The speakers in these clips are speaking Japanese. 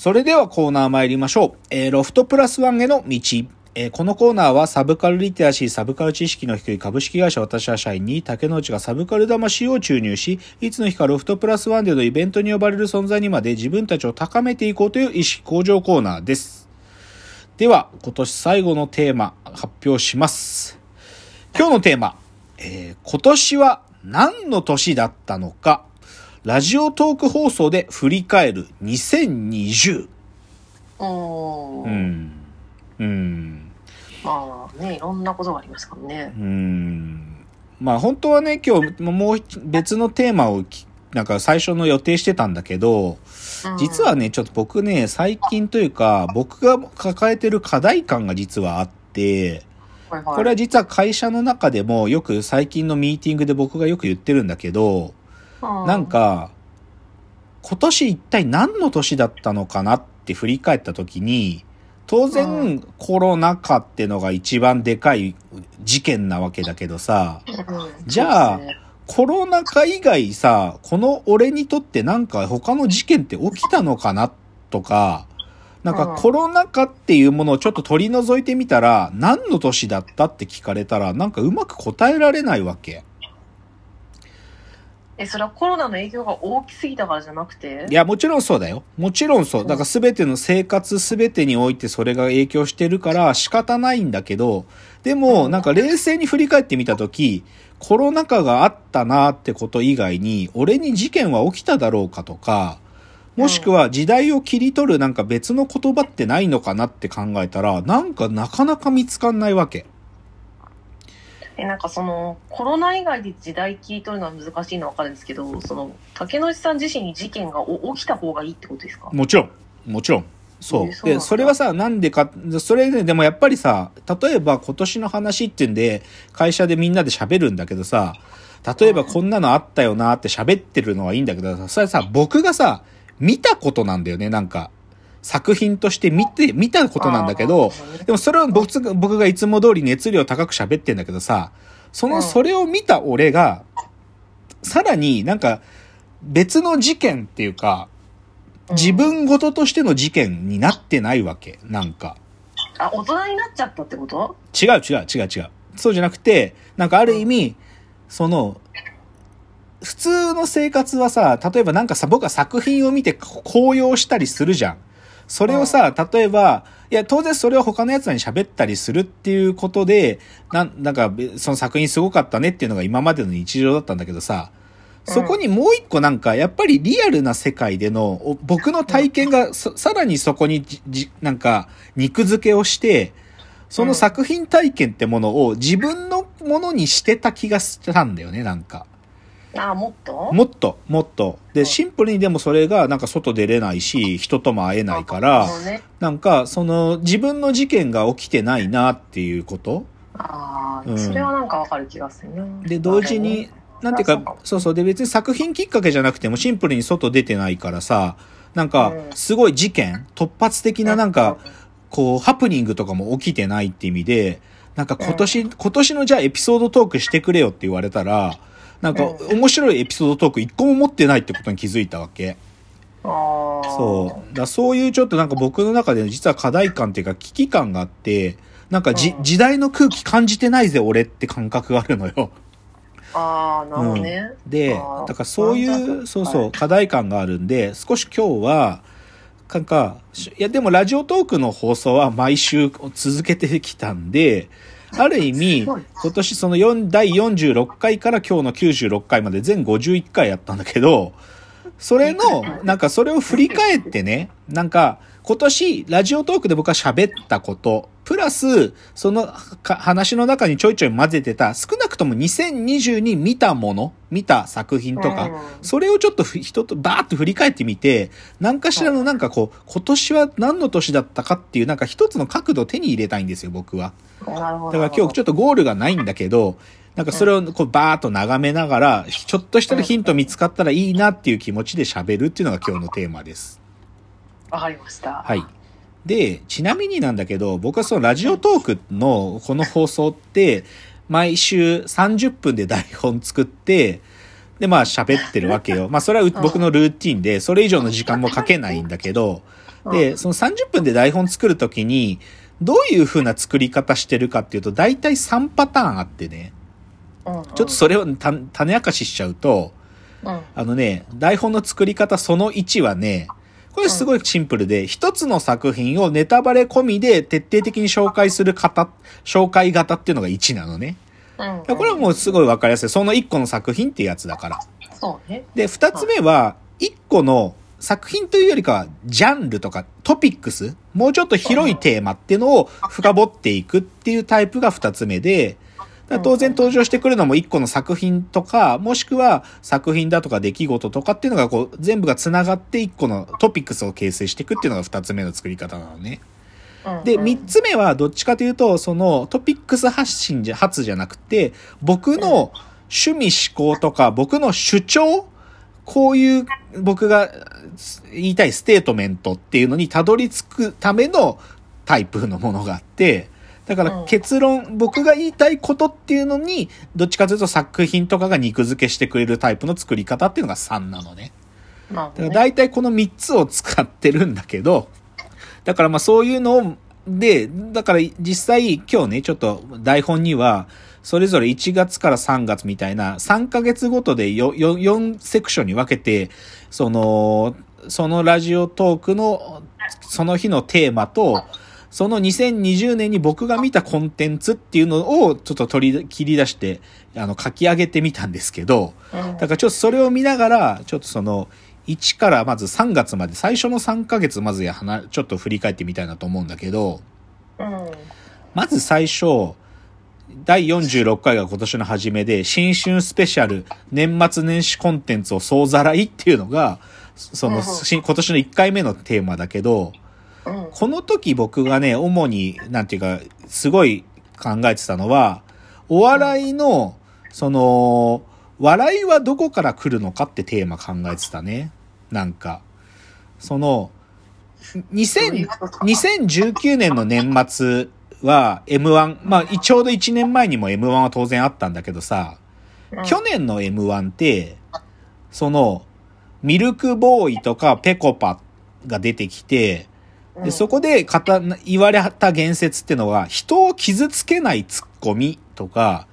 それではコーナー参りましょう。えー、ロフトプラスワンへの道。えー、このコーナーはサブカルリテラシー、サブカル知識の低い株式会社私は社員に竹之内がサブカル魂を注入し、いつの日かロフトプラスワンでのイベントに呼ばれる存在にまで自分たちを高めていこうという意識向上コーナーです。では、今年最後のテーマ発表します。今日のテーマ、えー、今年は何の年だったのか、ラジオトーク放送で振り返る2020。おーうん。うん。まあね、いろんなことがありますからね。うん。まあ本当はね、今日もう別のテーマをきなんか最初の予定してたんだけど、うん実はね、ちょっと僕ね、最近というか、僕が抱えてる課題感が実はあって、これは実は会社の中でもよく最近のミーティングで僕がよく言ってるんだけど、うなん、か、今年一体何の年だったのかなって振り返った時に、当う然コロナ禍ってのが一番でかい事件なわけだけどさ、うん。じゃあコロナ禍以外さ、この俺にとってなんか他の事件って起きたのかなとか、なんかうんコロナ禍っていうものをちょっと取り除いてみたら、何の年だったって聞かれたら、なんかうまく答えられないわけ。え、それはコロナの影響が大きすぎたからじゃなくて？いや、もちろんそうだよ。もちろんそう。だから全ての生活全てにおいてそれが影響してるから仕方ないんだけど、でもなんか冷静に振り返ってみたとき、コロナ禍があったなってこと以外に、俺に事件は起きただろうかとか、もしくは時代を切り取るなんか別の言葉ってないのかなって考えたら、なんかなかなか見つかんないわけ。え、なんかその、コロナ以外で時代聞い取るのは難しいのはわかるんですけど、その、竹之内さん自身に事件がお起きた方がいいってことですか？もちろん。もちろん。そう。で、えそれはさ、なんでか、それね、でもやっぱりさ、例えば今年の話ってんで、会社でみんなで喋るんだけどさ、例えばこんなのあったよなって喋ってるのはいいんだけどさ、それさ、僕がさ、見たことなんだよね、なんか。作品として見て、見たことなんだけど、でもそれは僕が僕がいつも通り熱量高く喋ってんだけどさ、その、うんそれを見た俺が、さらになんか別の事件っていうか、自分事としての事件になってないわけ。なんか。あ、大人になっちゃったってこと？違う違う違う違う。そうじゃなくて、なんかある意味、その、普通の生活はさ、例えばなんかさ、僕は作品を見て高揚したりするじゃん。それをさ、例えば、いや、当然それを他の奴らに喋ったりするっていうことで、なん、なんか、その作品すごかったねっていうのが今までの日常だったんだけどさ、そこにもう一個なんか、やっぱりリアルな世界での、お僕の体験が ささらにそこにじ、じ、なんか、肉付けをして、その作品体験ってものを自分のものにしてた気がしたんだよね、なんか。あ、もっと？もっと、もっと。で、シンプルにでもそれがなんか外出れないし、人とも会えないから。なんか、その自分の事件が起きてないなっていうこと？ああ、うんそれはなんかわかる気がするな。で、同時に、なんていうかそうそう。で、別に作品きっかけじゃなくてもシンプルに外出てないからさ、なんかう、ん。すごい事件、突発的ななんか、こう、ハプニングとかも起きてないって意味で、なんか今年、今年のじゃあエピソードトークしてくれよって言われたら、なんかう面白いエピソードトーク一個も持ってないってことに気づいたわけ。そう。だそういうちょっとなんか僕の中で実は課題感っていうか危機感があって、なんかじ、うん時代の空気感じてないぜ俺って感覚があるのよ。ああ、なるほどね。であー、だからそういう、くそうそう、はい課題感があるんで、少し今日は、なんか、しいやでもラジオトークの放送は毎週続けてきたんで、ある意味、今年その4第46回から今日の96回まで全51回やったんだけど、それの、なんかそれを振り返ってね、なんか今年ラジオトークで僕は喋ったこと、プラスそのか話の中にちょいちょい混ぜてた、少なくとも2020に見たもの、見た作品とか、うん。それをちょっとふ人とバーッと振り返ってみて、何かしらのなんかこう、今年は何の年だったかっていうなんか一つの角度を手に入れたいんですよ、僕は。だから今日ちょっとゴールがないんだけど、なんかそれをこうバーッと眺めながら、ちょっとしたヒント見つかったらいいなっていう気持ちで喋るっていうのが今日のテーマです。わかりました。はい。で、ちなみになんだけど、僕はそのラジオトークのこの放送って、毎週30分で台本作って、で、まあ喋ってるわけよ。まあそれはう僕のルーティンで、それ以上の時間もかけないんだけど、で、その30分で台本作るときに、どういう風な作り方してるかっていうと、大体3パターンあってね。ちょっとそれをた種明かししちゃうと、うんあのね、台本の作り方その1はね、これすごいシンプルで、一つの作品をネタバレ込みで徹底的に紹介する方、紹介型っていうのが1なのね。うんこれはもうすごいわかりやすい。その1個の作品っていうやつだから。そうね。で、二つ目は、一個の作品というよりかは、ジャンルとかトピックス、もうちょっと広いテーマっていうのを深掘っていくっていうタイプが二つ目で、当然登場してくるのも一個の作品とか、もしくは作品だとか出来事とかっていうのがこう、全部が繋がって一個のトピックスを形成していくっていうのが二つ目の作り方なのね。で、三つ目はどっちかというと、そのトピックス発信じゃ、発じゃなくて、僕の趣味嗜好とか、僕の主張こういう僕が言いたいステートメントっていうのにたどり着くためのタイプのものがあって、だからうん結論、僕が言いたいことっていうのに、どっちかというと作品とかが肉付けしてくれるタイプの作り方っていうのが3なのね。だからなるほどね。大体この3つを使ってるんだけど、だからまあそういうのを、で、だから実際今日ね、ちょっと台本には、それぞれ1月から3月みたいな3ヶ月ごとで 4, 4セクションに分けて、その、そのラジオトークのその日のテーマと、その2020年に僕が見たコンテンツっていうのをちょっと取り、切り出して、あの書き上げてみたんですけど、うんだからちょっとそれを見ながら、ちょっとその、1からまず3月まで、最初の3ヶ月まずや話、ちょっと振り返ってみたいなと思うんだけど、うん。まず最初、第46回が今年の初めで、新春スペシャル年末年始コンテンツを総ざらいっていうのが、その、今年の1回目のテーマだけど、うん。この時僕がね、主に、なんていうか、すごい考えてたのは、お笑いの、その、笑いはどこから来るのかってテーマ考えてたね。なんか、その、2000 2019年の年末は M1、まあ、ちょうど1年前にも M1 は当然あったんだけどさ、うん去年の M1 って、その、ミルクボーイとかペコパが出てきて、で、そこでかた言われた言説ってのは、人を傷つけないツッコミとか、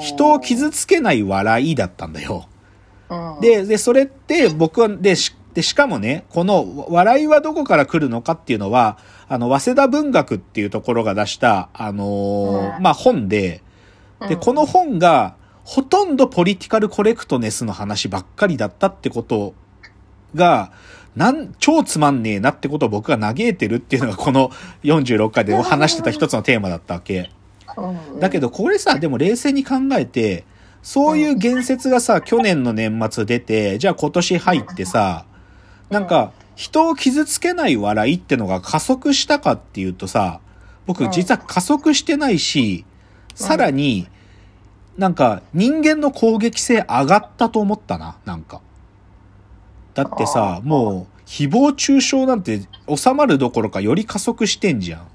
人を傷つけない笑いだったんだよ。うん、で、で、それって僕は、で、しでしかもね、この笑いはどこから来るのかっていうのは、あの、早稲田文学っていうところが出した、あのーうん。まあ、本で、で、うん。この本が、ほとんどポリティカルコレクトネスの話ばっかりだったってことが、なん、超つまんねえなってことを僕が嘆いてるっていうのがこの46回で話してた一つのテーマだったわけ。うん。だけどこれさ、でも冷静に考えて、そういう言説がさ、去年の年末出て、じゃあ今年入ってさ、なんか、人を傷つけない笑いってのが加速したかっていうとさ、僕実は加速してないし、さらに、なんか人間の攻撃性上がったと思ったな、なんか。だってさ、もう、誹謗中傷なんて収まるどころかより加速してんじゃん。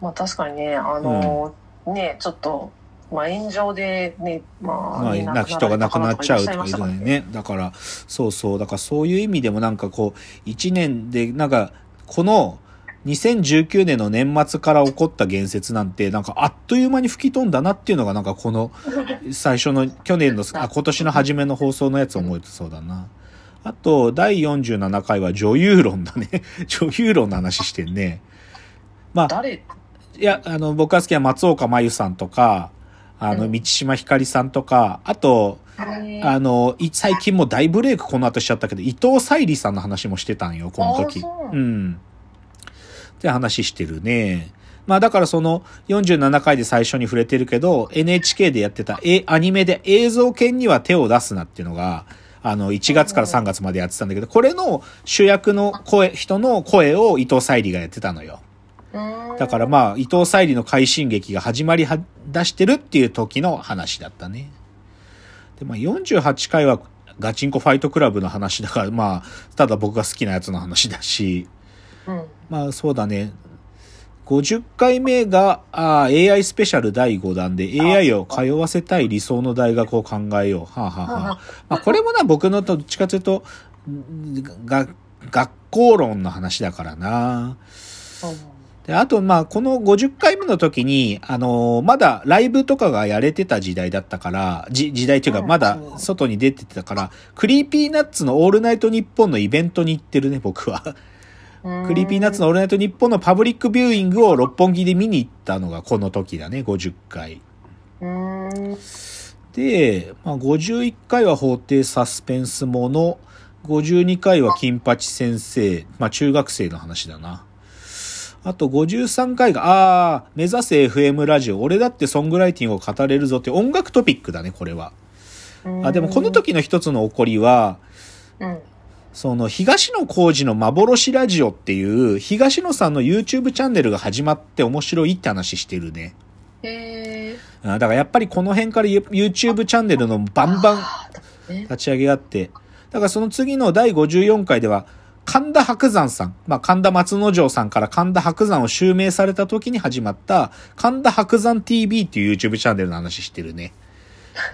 まあ確かにね、あのね、ちょっと、まあ炎上でね、まあ、まあ、ねな人が亡くなっちゃうとかいうのにね。だから、そうそう。だからそういう意味でもなんかこう、一年で、なんか、この、2019年の年末から起こった言説なんて、なんかあっという間に吹き飛んだなっていうのが、なんかこの、最初の、去年の、あ、今年の初めの放送のやつ思えてそうだな。あと、第47回は女優論だね。女優論の話してんね。まあ、誰？いや、あの、僕が好きな松岡真優さんとか、あの、うん道島ひかりさんとか、あと、えあの、い最近もう大ブレイクこの後しちゃったけど、伊藤沙莉さんの話もしてたんよ、この時。ううん。って話してるね。まあだからその47回で最初に触れてるけど、NHK でやってたえアニメで映像犬には手を出すなっていうのが、あの、1月から3月までやってたんだけど、これの主役の声、人の声を伊藤沙莉がやってたのよ。うんだからまあ、伊藤沙莉の快進撃が始まりは、出してるっていう時の話だったね。で、まあ48回はガチンコファイトクラブの話だから、まあ、ただ僕が好きなやつの話だし、うん。まあそうだね。50回目があー AI スペシャル第5弾で AI を通わせたい理想の大学を考えよう。はあ、はあはあ、まあこれもな、僕のどっちかというと、が、学校論の話だからな。で、あと、まあ、この50回目の時に、あのーまだライブとかがやれてた時代だったから、じ時代っていうか、うんまだ外に出てたから、クリーピーナッツのオールナイトニッポンのイベントに行ってるね、僕は。クリーピーナッツのオールナイトニッポンのパブリックビューイングを六本木で見に行ったのがこの時だね、50回。で、まあ、51回は法廷サスペンスもの、52回は金八先生、まあ、中学生の話だな。あと53回が、ああ、目指せ FM ラジオ、俺だってソングライティングを語れるぞって音楽トピックだね、これは。あ、でもこの時の一つの起こりは、うん。その東野幸治の幻ラジオっていう東野さんの YouTube チャンネルが始まって面白いって話してるね。へだからやっぱりこの辺から YouTube チャンネルのバンバン立ち上げがあって、だからその次の第54回では、神田伯山さん、まあ、神田松之丞さんから神田伯山を襲名された時に始まった、神田伯山 TV っていう YouTube チャンネルの話してるね。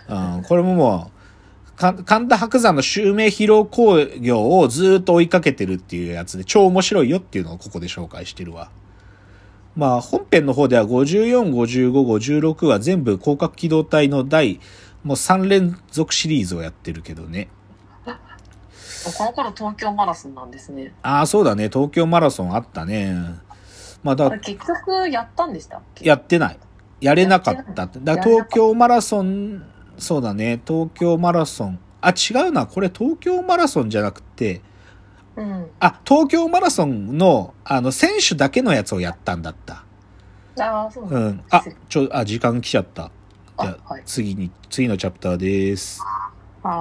うん、これももう、か神田伯山の襲名披露興行をずーっと追いかけてるっていうやつで超面白いよっていうのをここで紹介してるわ。まあ本編の方では54、55、56は全部広角機動隊の第もう3連続シリーズをやってるけどね。この頃東京マラソンなんですね。ああ、そうだね。東京マラソンあったね。まあだ結局やったんでしたっけ？やってない。やれなかった。だ東京マラソン、そうだね。東京マラソン。あ、違うな。これ東京マラソンじゃなくて、うん。あ、東京マラソンの、あの、選手だけのやつをやったんだった。ああ、そううなんん。あ、ちょ、あ、時間来ちゃった。じゃあ、あはい次に、次のチャプターです。